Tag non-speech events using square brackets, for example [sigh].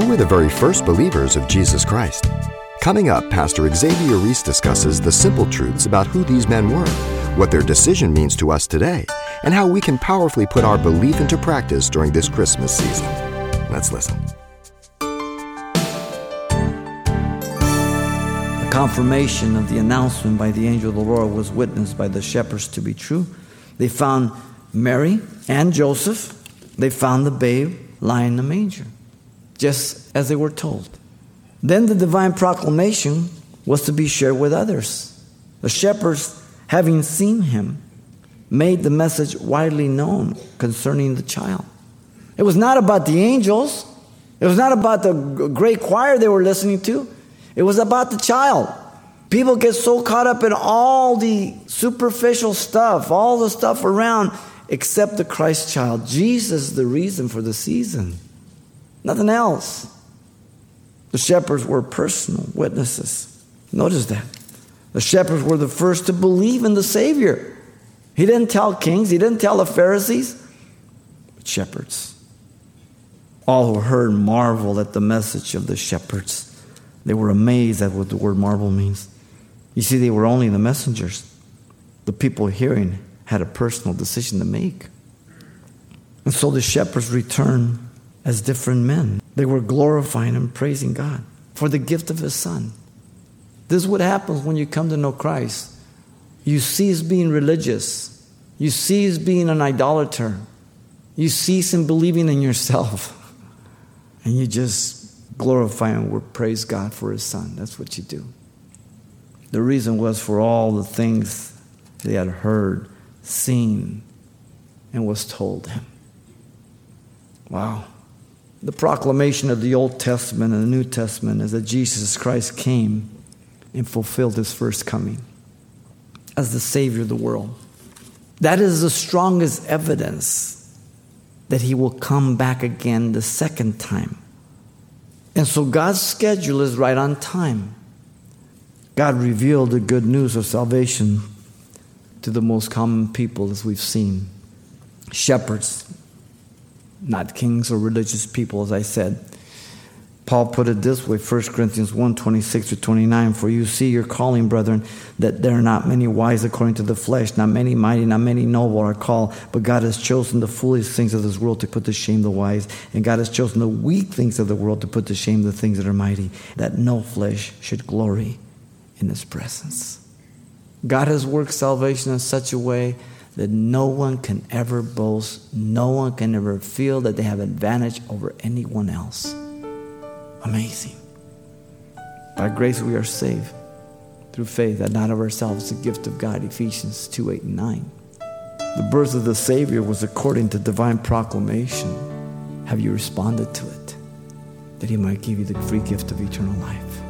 Who were the very first believers of Jesus Christ? Coming up, Pastor Xavier Reese discusses the simple truths about who these men were, what their decision means to us today, and how we can powerfully put our belief into practice during this Christmas season. Let's listen. The confirmation of the announcement by the angel of the Lord was witnessed by the shepherds to be true. They found Mary and Joseph. They found the babe lying in the manger, just as they were told. Then the divine proclamation was to be shared with others. The shepherds, having seen him, made the message widely known concerning the child. It was not about the angels, it was not about the great choir they were listening to, it was about the child. People get so caught up in all the superficial stuff, all the stuff around, except the Christ child. Jesus is the reason for the season, nothing else. The shepherds were personal witnesses. Notice that. The shepherds were the first to believe in the Savior. He didn't tell kings, he didn't tell the Pharisees, but shepherds. All who heard marveled at the message of the shepherds. They were amazed at what the word marvel means. You see, they were only the messengers. The people hearing had a personal decision to make. And so the shepherds returned as different men. They were glorifying and praising God for the gift of His Son. This is what happens when you come to know Christ. You cease being religious, you cease being an idolater, you cease in believing in yourself, [laughs] and you just glorify and praise God for His Son. That's what you do. The reason was for all the things they had heard, seen, and was told him. Wow. The proclamation of the Old Testament and the New Testament is that Jesus Christ came and fulfilled his first coming as the Savior of the world. That is the strongest evidence that he will come back again the second time. And so God's schedule is right on time. God revealed the good news of salvation to the most common people as we've seen shepherds, not kings or religious people, as I said. Paul put it this way, 1 Corinthians 1 26 to 29. For you see your calling, brethren, that there are not many wise according to the flesh, not many mighty, not many noble are called, but God has chosen the foolish things of this world to put to shame the wise, and God has chosen the weak things of the world to put to shame the things that are mighty, that no flesh should glory in his presence. God has worked salvation in such a way that no one can ever boast, no one can ever feel that they have advantage over anyone else. Amazing. By grace we are saved through faith, that not of ourselves, the gift of God, Ephesians 2 8 and 9. The birth of the Savior was according to divine proclamation. Have you responded to it? That He might give you the free gift of eternal life.